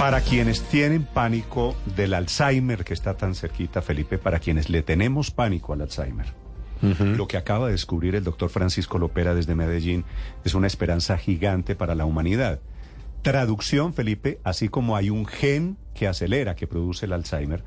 Para quienes tienen pánico del Alzheimer que está tan cerquita, Felipe, para quienes le tenemos pánico al Alzheimer. Lo que acaba de descubrir el doctor Francisco Lopera desde Medellín es una esperanza gigante para la humanidad. Traducción, Felipe, así como hay un gen que acelera, que produce el Alzheimer,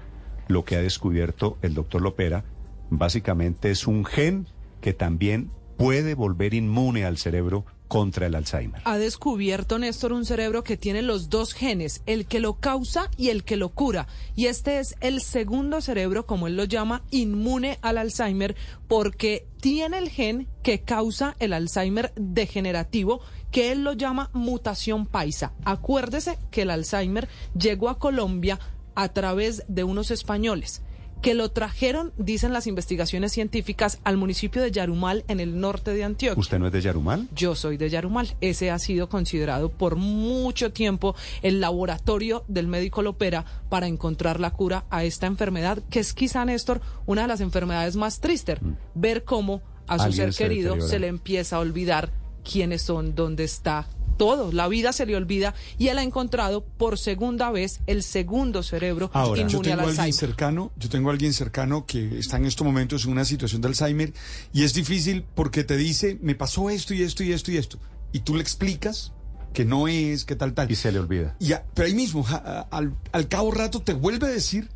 lo que ha descubierto el doctor Lopera básicamente es un gen que también puede volver inmune al cerebro contra el Alzheimer. Ha descubierto Néstor un cerebro que tiene los dos genes, el que lo causa y el que lo cura. Y este es el segundo cerebro, como él lo llama, inmune al Alzheimer, porque tiene el gen que causa el Alzheimer degenerativo, que él lo llama mutación paisa. Acuérdese que el Alzheimer llegó a Colombia a través de unos españoles que lo trajeron, dicen las investigaciones científicas, al municipio de Yarumal, en el norte de Antioquia. ¿Usted no es de Yarumal? Yo soy de Yarumal. Ese ha sido considerado por mucho tiempo el laboratorio del médico Lopera para encontrar la cura a esta enfermedad, que es quizá, Néstor, una de las enfermedades más tristes. Ver cómo a su ser se querido deteriora. se le empieza a olvidar quiénes son, dónde está. Todo, la vida se le olvida y él ha encontrado por segunda vez el segundo cerebro Ahora, yo inmune al tengo a alguien Alzheimer. cercano, yo tengo a alguien cercano que está en estos momentos en una situación de Alzheimer y es difícil porque te dice, me pasó esto y esto y esto y esto. Y tú le explicas que no es, que tal, tal. Y se le olvida. Y a- pero ahí mismo, ja- al, al cabo rato te vuelve a decir,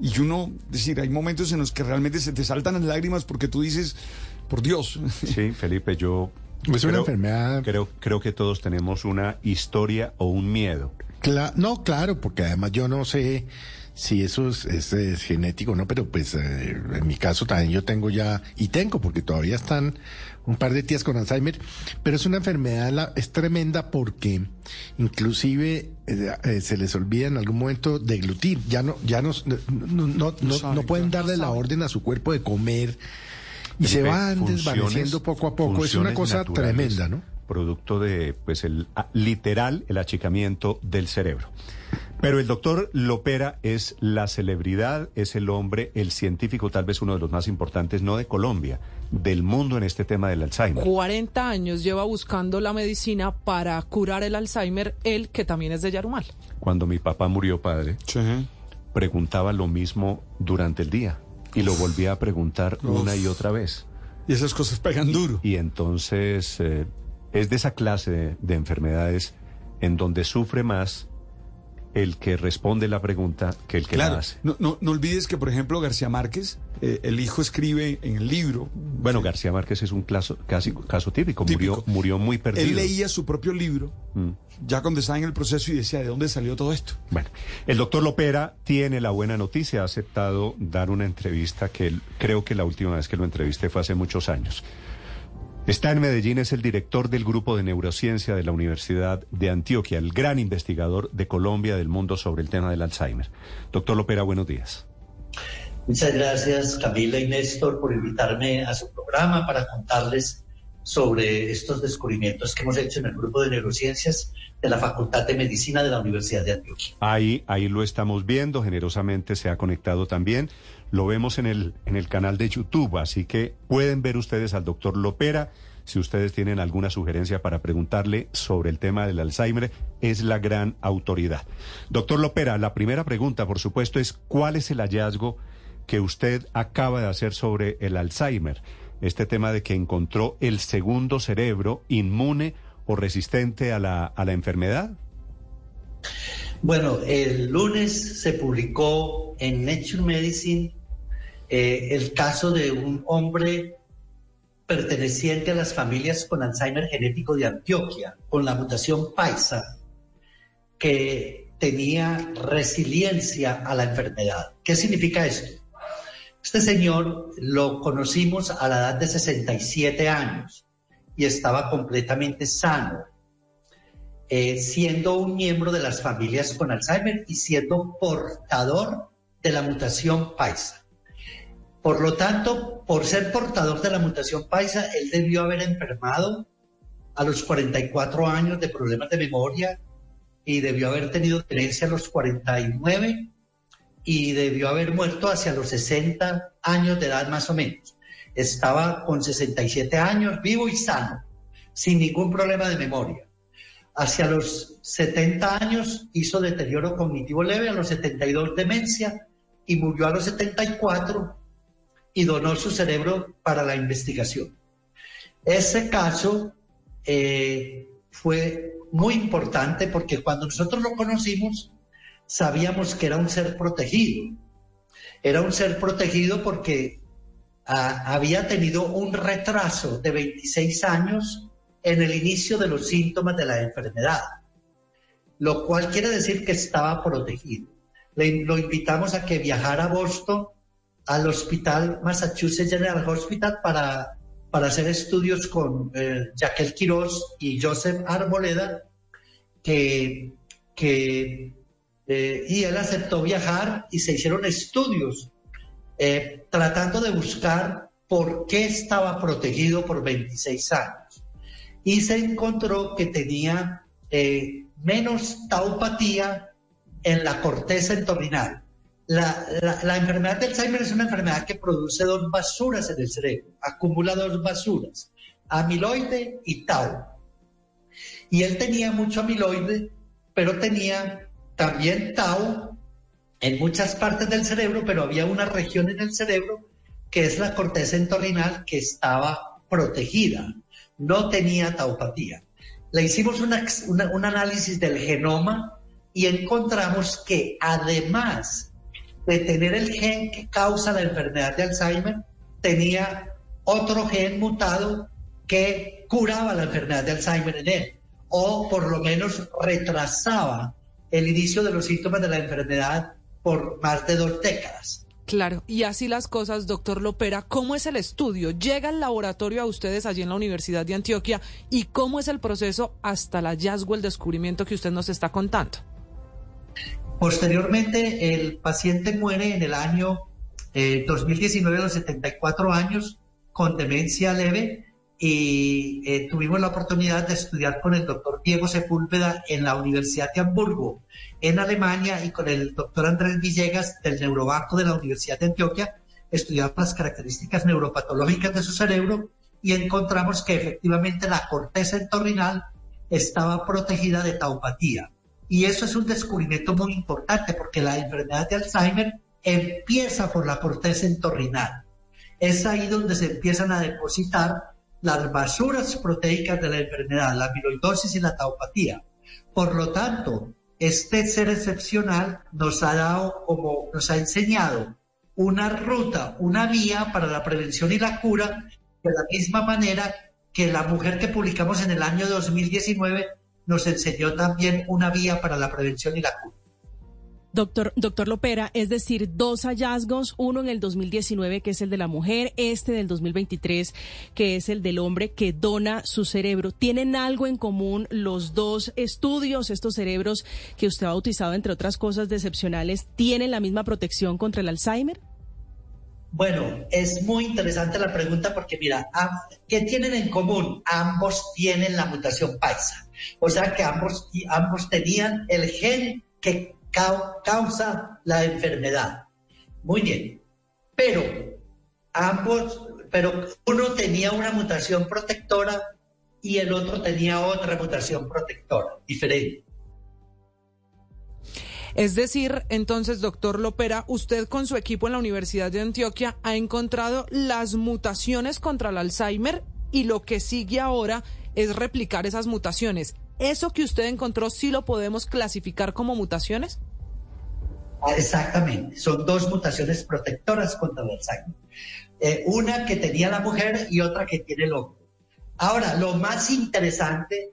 y uno, decir, hay momentos en los que realmente se te saltan las lágrimas porque tú dices, por Dios. Sí, Felipe, yo... Es una creo- enfermedad- Creo, creo que todos tenemos una historia o un miedo. Cla- no, claro, porque además yo no sé si eso es, es, genético o no, pero pues eh, en mi caso también yo tengo ya, y tengo, porque todavía están un par de tías con Alzheimer, pero es una enfermedad, la- es tremenda porque inclusive eh, eh, se les olvida en algún momento deglutir, ya no, ya no, no, no, no- no- saben, no pueden darle la orden a su cuerpo de comer y se van desvaneciendo poco a poco, es una cosa tremenda, ¿no? Producto de, pues, el ah, literal, el achicamiento del cerebro. Pero el doctor Lopera es la celebridad, es el hombre, el científico, tal vez uno de los más importantes, no de Colombia, del mundo en este tema del Alzheimer. 40 años lleva buscando la medicina para curar el Alzheimer, él que también es de Yarumal. Cuando mi papá murió, padre, preguntaba lo mismo durante el día y lo volvía a preguntar una y otra vez. Y esas cosas pegan duro. Y entonces eh, es de esa clase de, de enfermedades en donde sufre más el que responde la pregunta que el que la Claro, hace. no, no, no olvides que, por ejemplo, García Márquez, eh, el hijo escribe en el libro. Bueno, García Márquez es un caso, casi, caso típico. Típico. Murió, murió muy perdido. Él leía su propio libro, Mm. ya cuando estaba en el proceso, y decía, ¿de dónde salió todo esto? Bueno, el doctor Lopera tiene la buena noticia, ha aceptado dar una entrevista que él- creo que la última vez que lo entrevisté fue hace muchos años. Está en Medellín, es el director del grupo de neurociencia de la Universidad de Antioquia, el gran investigador de Colombia del mundo sobre el tema del Alzheimer. Doctor Lopera, buenos días. Muchas gracias Camila y Néstor por invitarme a su programa para contarles sobre estos descubrimientos que hemos hecho en el grupo de neurociencias de la Facultad de Medicina de la Universidad de Antioquia. Ahí, ahí lo estamos viendo, generosamente se ha conectado también. Lo vemos en el, en el canal de YouTube, así que pueden ver ustedes al doctor Lopera. Si ustedes tienen alguna sugerencia para preguntarle sobre el tema del Alzheimer, es la gran autoridad. Doctor Lopera, la primera pregunta, por supuesto, es ¿cuál es el hallazgo que usted acaba de hacer sobre el Alzheimer? Este tema de que encontró el segundo cerebro inmune o resistente a la, a la enfermedad. Bueno, el lunes se publicó en Nature Medicine eh, el caso de un hombre perteneciente a las familias con Alzheimer genético de Antioquia, con la mutación paisa, que tenía resiliencia a la enfermedad. ¿Qué significa esto? Este señor lo conocimos a la edad de 67 años y estaba completamente sano. eh, siendo un miembro de las familias con Alzheimer y siendo portador de la mutación paisa. Por lo tanto, por ser portador de la mutación paisa, él debió haber enfermado a los 44 años de problemas de memoria y debió haber tenido tenencia a los 49 y debió haber muerto hacia los 60 años de edad más o menos. Estaba con 67 años, vivo y sano, sin ningún problema de memoria. Hacia los 70 años hizo deterioro cognitivo leve, a los 72 demencia y murió a los 74 y donó su cerebro para la investigación. Ese caso eh, fue muy importante porque cuando nosotros lo conocimos sabíamos que era un ser protegido. Era un ser protegido porque ah, había tenido un retraso de 26 años en el inicio de los síntomas de la enfermedad, lo cual quiere decir que estaba protegido. Le, lo invitamos a que viajara a Boston, al hospital Massachusetts General Hospital, para, para hacer estudios con eh, Jaquel Quiroz y Joseph Arboleda, que, que eh, y él aceptó viajar y se hicieron estudios eh, tratando de buscar por qué estaba protegido por 26 años y se encontró que tenía eh, menos taupatía en la corteza entorrinal. La, enfermedad de Alzheimer es una enfermedad que produce dos basuras en el cerebro, acumula dos basuras, amiloide y tau. Y él tenía mucho amiloide, pero tenía también tau en muchas partes del cerebro, pero había una región en el cerebro que es la corteza entorrinal que estaba protegida no tenía taupatía. Le hicimos un análisis del genoma y encontramos que además de tener el gen que causa la enfermedad de Alzheimer, tenía otro gen mutado que curaba la enfermedad de Alzheimer en él, o por lo menos retrasaba el inicio de los síntomas de la enfermedad por más de dos décadas. Claro, y así las cosas, doctor Lopera, ¿cómo es el estudio? ¿Llega el laboratorio a ustedes allí en la Universidad de Antioquia? ¿Y cómo es el proceso hasta el hallazgo, el descubrimiento que usted nos está contando? Posteriormente, el paciente muere en el año 2019 a los 74 años con demencia leve y eh, tuvimos la oportunidad de estudiar con el doctor Diego Sepúlveda en la Universidad de Hamburgo, en Alemania, y con el doctor Andrés Villegas del Neurobanco de la Universidad de Antioquia, estudiamos las características neuropatológicas de su cerebro y encontramos que efectivamente la corteza entorrinal estaba protegida de taupatía. Y eso es un descubrimiento muy importante porque la enfermedad de Alzheimer empieza por la corteza entorrinal. Es ahí donde se empiezan a depositar las basuras proteicas de la enfermedad, la amiloidosis y la taupatía. Por lo tanto, este ser excepcional nos ha dado como, nos ha enseñado una ruta, una vía para la prevención y la cura, de la misma manera que la mujer que publicamos en el año 2019 nos enseñó también una vía para la prevención y la cura. Doctor, doctor Lopera, es decir, dos hallazgos, uno en el 2019 que es el de la mujer, este del 2023 que es el del hombre que dona su cerebro. ¿Tienen algo en común los dos estudios, estos cerebros que usted ha bautizado entre otras cosas decepcionales, tienen la misma protección contra el Alzheimer? Bueno, es muy interesante la pregunta porque mira, ¿qué tienen en común? Ambos tienen la mutación paisa. O sea que ambos, ambos tenían el gen que causa la enfermedad. Muy bien. Pero ambos, pero uno tenía una mutación protectora y el otro tenía otra mutación protectora, diferente. Es decir, entonces, doctor Lopera, usted con su equipo en la Universidad de Antioquia ha encontrado las mutaciones contra el Alzheimer y lo que sigue ahora es replicar esas mutaciones. ¿Eso que usted encontró sí lo podemos clasificar como mutaciones? Exactamente, son dos mutaciones protectoras contra el Alzheimer. Eh, una que tenía la mujer y otra que tiene el hombre. Ahora, lo más interesante.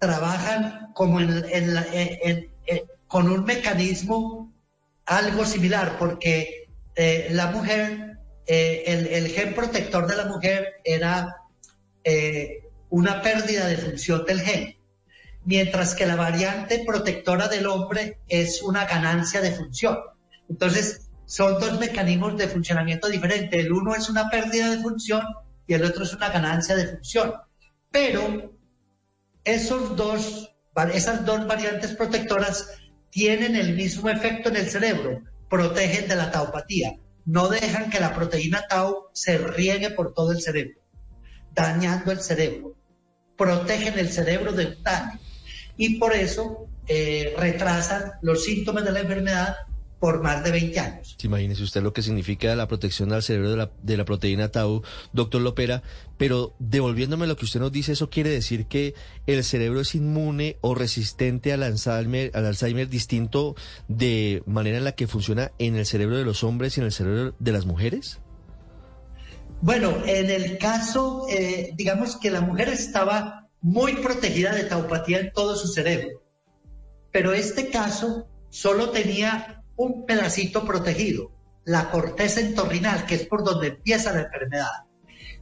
trabajan como en, en, con un mecanismo algo similar, porque eh, la mujer, eh, el, el, gen protector de la mujer era eh, una pérdida de función del gen, mientras que la variante protectora del hombre es una ganancia de función. Entonces, son dos mecanismos de funcionamiento diferentes. El uno es una pérdida de función y el otro es una ganancia de función. Pero esos dos, esas dos variantes protectoras tienen el mismo efecto en el cerebro, protegen de la taupatía, no dejan que la proteína tau se riegue por todo el cerebro, dañando el cerebro, protegen el cerebro del daño. Y por eso eh, retrasan los síntomas de la enfermedad por más de 20 años. Imagínese usted lo que significa la protección al cerebro de la, de la proteína tau, doctor Lopera, pero devolviéndome lo que usted nos dice, eso quiere decir que el cerebro es inmune o resistente al Alzheimer, al Alzheimer distinto de manera en la que funciona en el cerebro de los hombres y en el cerebro de las mujeres? Bueno, en el caso, eh, digamos que la mujer estaba muy protegida de taupatía en todo su cerebro, pero este caso solo tenía un pedacito protegido, la corteza entorrinal, que es por donde empieza la enfermedad.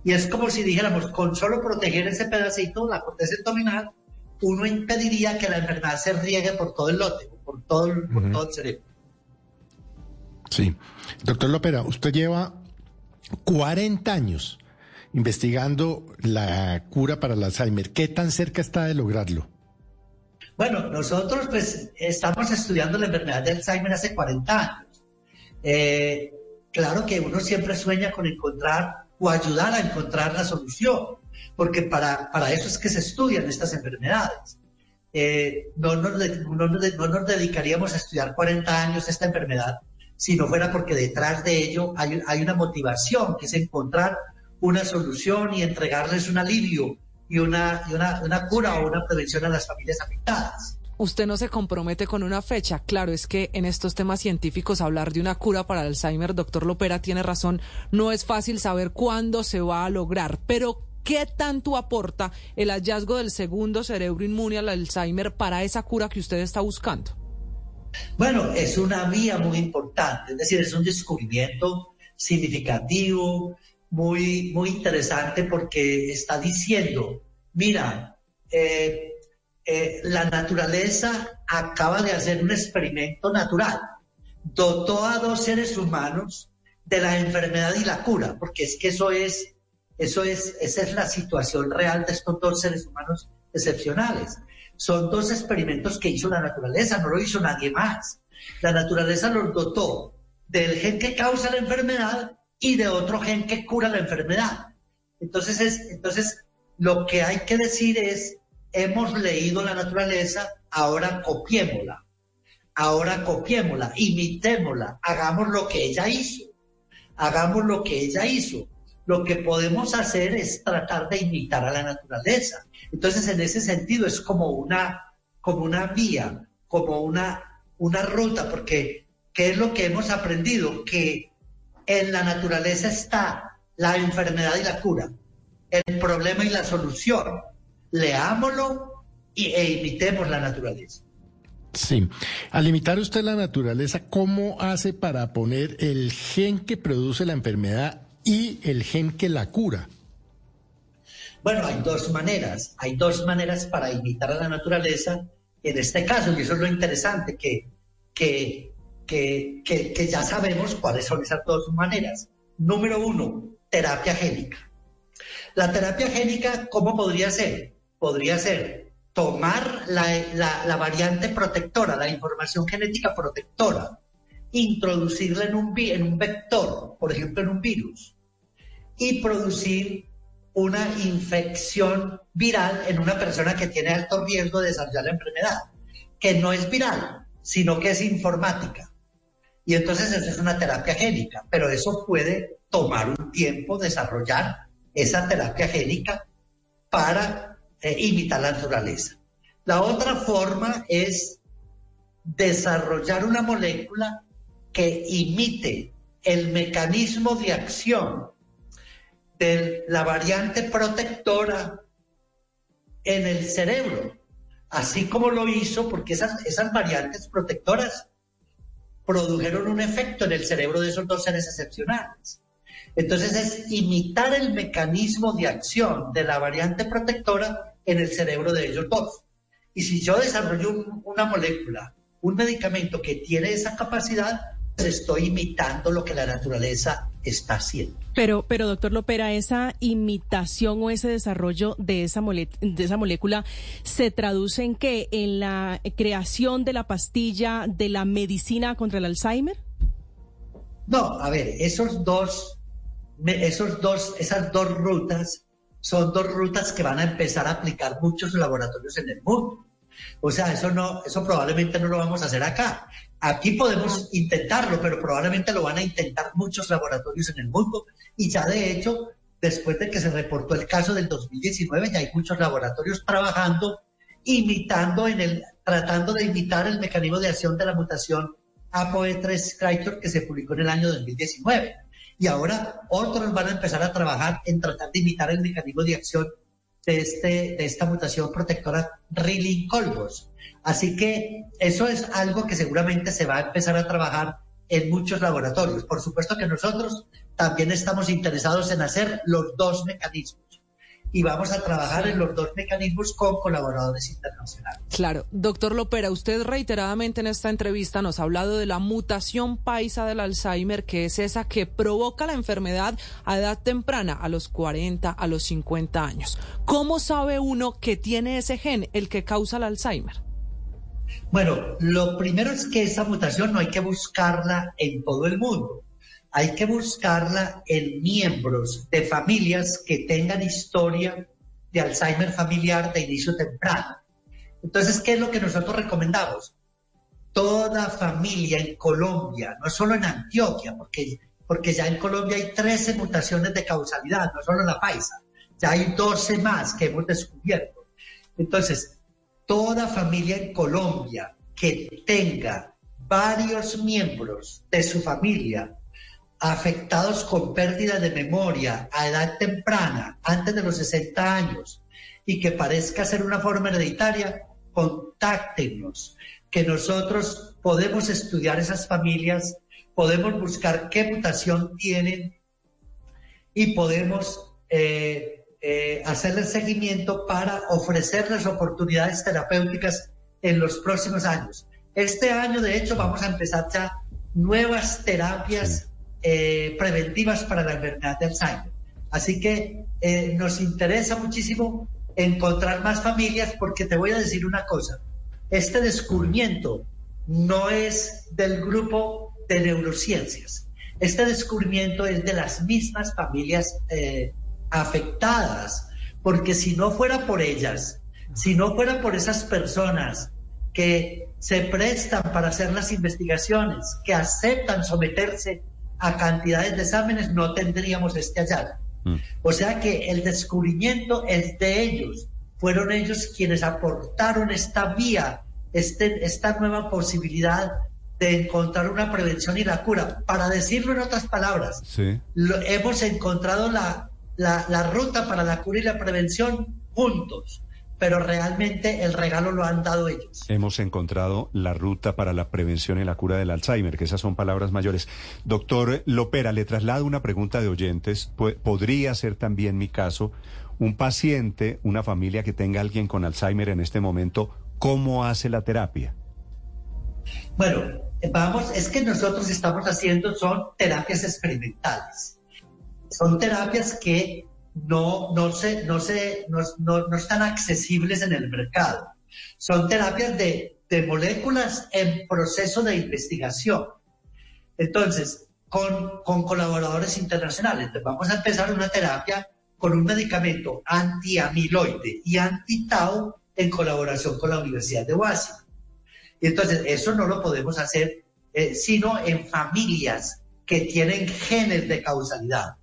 Y es como si dijéramos, con solo proteger ese pedacito, la corteza entorrinal, uno impediría que la enfermedad se riegue por todo el lote, por todo el, por todo el cerebro. Sí. Doctor Lopera, usted lleva 40 años investigando la cura para el Alzheimer. ¿Qué tan cerca está de lograrlo? Bueno, nosotros pues estamos estudiando la enfermedad de Alzheimer hace 40 años. Eh, claro que uno siempre sueña con encontrar o ayudar a encontrar la solución, porque para, para eso es que se estudian estas enfermedades. Eh, no, nos, no, nos, dedicaríamos a estudiar 40 años esta enfermedad si no fuera porque detrás de ello hay, hay una motivación, que es encontrar una solución y entregarles un alivio y una, y una, una cura o una prevención a las familias afectadas. Usted no se compromete con una fecha. Claro, es que en estos temas científicos hablar de una cura para el Alzheimer, doctor Lopera tiene razón, no es fácil saber cuándo se va a lograr, pero ¿qué tanto aporta el hallazgo del segundo cerebro inmune al Alzheimer para esa cura que usted está buscando? Bueno, es una vía muy importante, es decir, es un descubrimiento significativo, muy, muy interesante porque está diciendo, mira, eh, eh, la naturaleza acaba de hacer un experimento natural, dotó a dos seres humanos de la enfermedad y la cura, porque es que eso es, eso es, esa es la situación real de estos dos seres humanos excepcionales. Son dos experimentos que hizo la naturaleza, no lo hizo nadie más. La naturaleza los dotó del gen que causa la enfermedad y de otro gen que cura la enfermedad. Entonces, es, entonces lo que hay que decir es, hemos leído la naturaleza, ahora copiémosla, ahora copiémosla, imitémosla, hagamos lo que ella hizo, hagamos lo que ella hizo. Lo que podemos hacer es tratar de imitar a la naturaleza. Entonces, en ese sentido, es como una, como una vía, como una, una ruta, porque ¿qué es lo que hemos aprendido? Que en la naturaleza está la enfermedad y la cura, el problema y la solución. Leámoslo y, e imitemos la naturaleza. Sí. Al imitar usted la naturaleza, ¿cómo hace para poner el gen que produce la enfermedad y el gen que la cura? Bueno, hay dos maneras. Hay dos maneras para imitar a la naturaleza. En este caso, y eso es lo interesante, que, que que, ya sabemos cuáles son esas dos maneras. Número uno, terapia génica. La terapia génica, ¿cómo podría ser? Podría ser tomar la, variante protectora, la información genética protectora, introducirla en un, en un vector, por ejemplo en un virus, y producir una infección viral en una persona que tiene alto riesgo de desarrollar la enfermedad, que no es viral, sino que es informática. Y entonces eso es una terapia génica, pero eso puede tomar un tiempo desarrollar esa terapia génica para eh, imitar la naturaleza. La otra forma es desarrollar una molécula que imite el mecanismo de acción de la variante protectora en el cerebro, así como lo hizo, porque esas, esas variantes protectoras produjeron un efecto en el cerebro de esos dos seres excepcionales. Entonces es imitar el mecanismo de acción de la variante protectora en el cerebro de ellos dos. Y si yo desarrollo una molécula, un medicamento que tiene esa capacidad, pues estoy imitando lo que la naturaleza está haciendo. Pero, pero doctor Lopera, esa imitación o ese desarrollo de esa, de esa molécula se traduce en qué? ¿En la creación de la pastilla de la medicina contra el Alzheimer? No, a ver, esos dos, esos dos, esas dos rutas son dos rutas que van a empezar a aplicar muchos laboratorios en el mundo. O sea, eso no, eso probablemente no lo vamos a hacer acá. Aquí podemos intentarlo, pero probablemente lo van a intentar muchos laboratorios en el mundo. Y ya de hecho, después de que se reportó el caso del 2019, ya hay muchos laboratorios trabajando, imitando en el, tratando de imitar el mecanismo de acción de la mutación APOE3 que se publicó en el año 2019. Y ahora otros van a empezar a trabajar en tratar de imitar el mecanismo de acción de, este, de esta mutación protectora Rilling Colbos. Así que eso es algo que seguramente se va a empezar a trabajar en muchos laboratorios. Por supuesto que nosotros también estamos interesados en hacer los dos mecanismos y vamos a trabajar en los dos mecanismos con colaboradores internacionales. Claro, doctor Lopera, usted reiteradamente en esta entrevista nos ha hablado de la mutación paisa del Alzheimer, que es esa que provoca la enfermedad a edad temprana, a los 40, a los 50 años. ¿Cómo sabe uno que tiene ese gen, el que causa el Alzheimer? Bueno, lo primero es que esa mutación no hay que buscarla en todo el mundo hay que buscarla en miembros de familias que tengan historia de Alzheimer familiar de inicio temprano. Entonces, ¿qué es lo que nosotros recomendamos? Toda familia en Colombia, no solo en Antioquia, porque, porque ya en Colombia hay 13 mutaciones de causalidad, no solo la paisa, ya hay 12 más que hemos descubierto. Entonces, toda familia en Colombia que tenga varios miembros de su familia afectados con pérdida de memoria a edad temprana, antes de los 60 años, y que parezca ser una forma hereditaria, contáctenos, que nosotros podemos estudiar esas familias, podemos buscar qué mutación tienen y podemos eh, eh, hacerles seguimiento para ofrecerles oportunidades terapéuticas en los próximos años. Este año, de hecho, vamos a empezar ya nuevas terapias eh, preventivas para la enfermedad de Alzheimer. Así que eh, nos interesa muchísimo encontrar más familias porque te voy a decir una cosa, este descubrimiento no es del grupo de neurociencias, este descubrimiento es de las mismas familias eh, afectadas, porque si no fuera por ellas, si no fuera por esas personas que se prestan para hacer las investigaciones, que aceptan someterse a cantidades de exámenes, no tendríamos este hallazgo. Mm. O sea que el descubrimiento es de ellos. Fueron ellos quienes aportaron esta vía, este, esta nueva posibilidad de encontrar una prevención y la cura. Para decirlo en otras palabras, hemos encontrado la, la, la ruta para la cura y la prevención juntos pero realmente el regalo lo han dado ellos. Hemos encontrado la ruta para la prevención y la cura del Alzheimer, que esas son palabras mayores. Doctor Lopera, le traslado una pregunta de oyentes. ¿Podría ser también mi caso un paciente, una familia que tenga alguien con Alzheimer en este momento? ¿Cómo hace la terapia? Bueno, vamos, es que nosotros estamos haciendo son terapias experimentales. Son terapias que no, no, se, no, se, no, no, están accesibles en el mercado. Son terapias de, de moléculas en proceso de investigación. Entonces, con, con colaboradores internacionales. vamos a empezar una terapia con un medicamento antiamiloide y anti-tau en colaboración con la Universidad de Washington. Y entonces eso no lo podemos hacer eh, sino en familias que tienen genes de causalidad.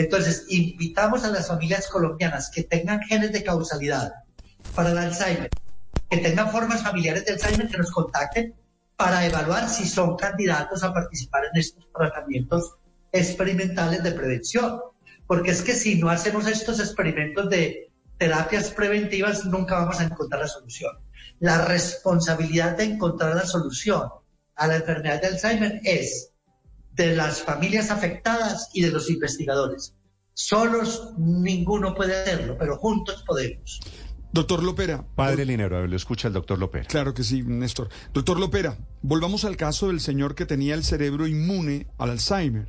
Entonces, invitamos a las familias colombianas que tengan genes de causalidad para el Alzheimer, que tengan formas familiares de Alzheimer, que nos contacten para evaluar si son candidatos a participar en estos tratamientos experimentales de prevención. Porque es que si no hacemos estos experimentos de terapias preventivas, nunca vamos a encontrar la solución. La responsabilidad de encontrar la solución a la enfermedad de Alzheimer es de las familias afectadas y de los investigadores. Solos ninguno puede hacerlo, pero juntos podemos. Doctor Lopera. Padre Linero, lo escucha el doctor Lopera. Claro que sí, Néstor. Doctor Lopera, volvamos al caso del señor que tenía el cerebro inmune al Alzheimer.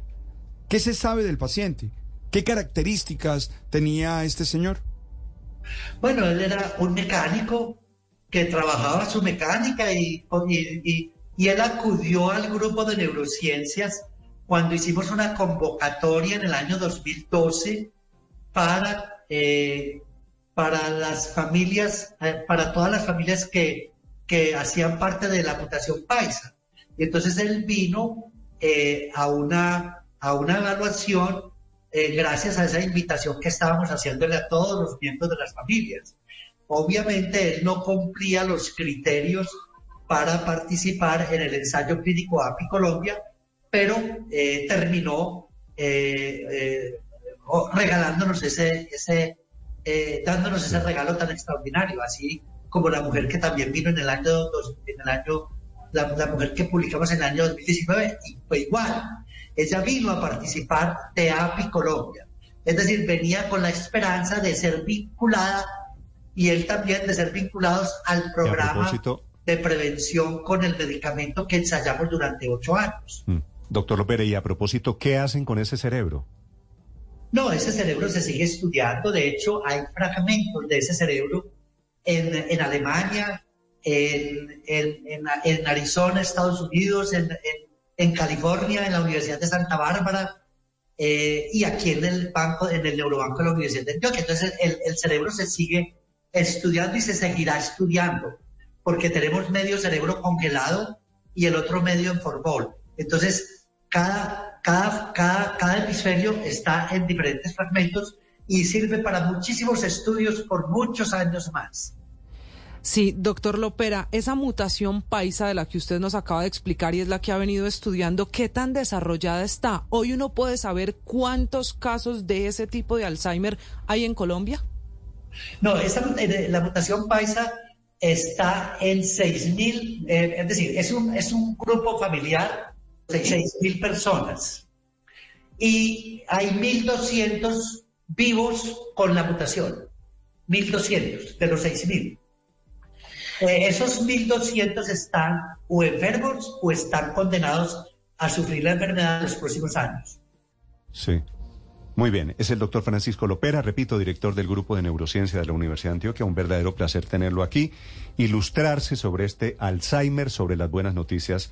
¿Qué se sabe del paciente? ¿Qué características tenía este señor? Bueno, él era un mecánico que trabajaba su mecánica y, y, y él acudió al grupo de neurociencias cuando hicimos una convocatoria en el año 2012 para, eh, para las familias, eh, para todas las familias que, que hacían parte de la mutación paisa. Y entonces él vino eh, a, una, a una evaluación gracias a esa invitación que estábamos haciéndole a todos los miembros de las familias. Obviamente él no cumplía los criterios para participar en el ensayo clínico API Colombia, pero eh, terminó eh, eh, regalándonos ese, ese dándonos ese regalo tan extraordinario, así como la mujer que también vino en el año, en el año la, mujer que publicamos en el año 2019, y fue igual. Ella vino a participar de API Colombia. Es decir, venía con la esperanza de ser vinculada y él también de ser vinculados al programa de prevención con el medicamento que ensayamos durante ocho años. Mm. Doctor López, y a propósito, ¿qué hacen con ese cerebro? No, ese cerebro se sigue estudiando. De hecho, hay fragmentos de ese cerebro en, en Alemania, en, en, en, Arizona, Estados Unidos, en, California, en la Universidad de Santa Bárbara eh, y aquí en el banco, en el Neurobanco de la Universidad de. Entonces, el, el cerebro se sigue estudiando y se seguirá estudiando porque tenemos medio cerebro congelado y el otro medio en formol. Entonces, cada, cada, cada, cada hemisferio está en diferentes fragmentos y sirve para muchísimos estudios por muchos años más. Sí, doctor Lopera, esa mutación paisa de la que usted nos acaba de explicar y es la que ha venido estudiando, ¿qué tan desarrollada está? ¿Hoy uno puede saber cuántos casos de ese tipo de Alzheimer hay en Colombia? No, esa, eh, la mutación paisa está en 6.000, eh, es decir, es un, es un grupo familiar 6.000 personas y hay 1.200 vivos con la mutación, 1.200 de los 6.000. Eh, esos 1.200 están o enfermos o están condenados a sufrir la enfermedad en los próximos años. Sí. Muy bien, es el doctor Francisco Lopera, repito, director del Grupo de Neurociencia de la Universidad de Antioquia. Un verdadero placer tenerlo aquí, ilustrarse sobre este Alzheimer, sobre las buenas noticias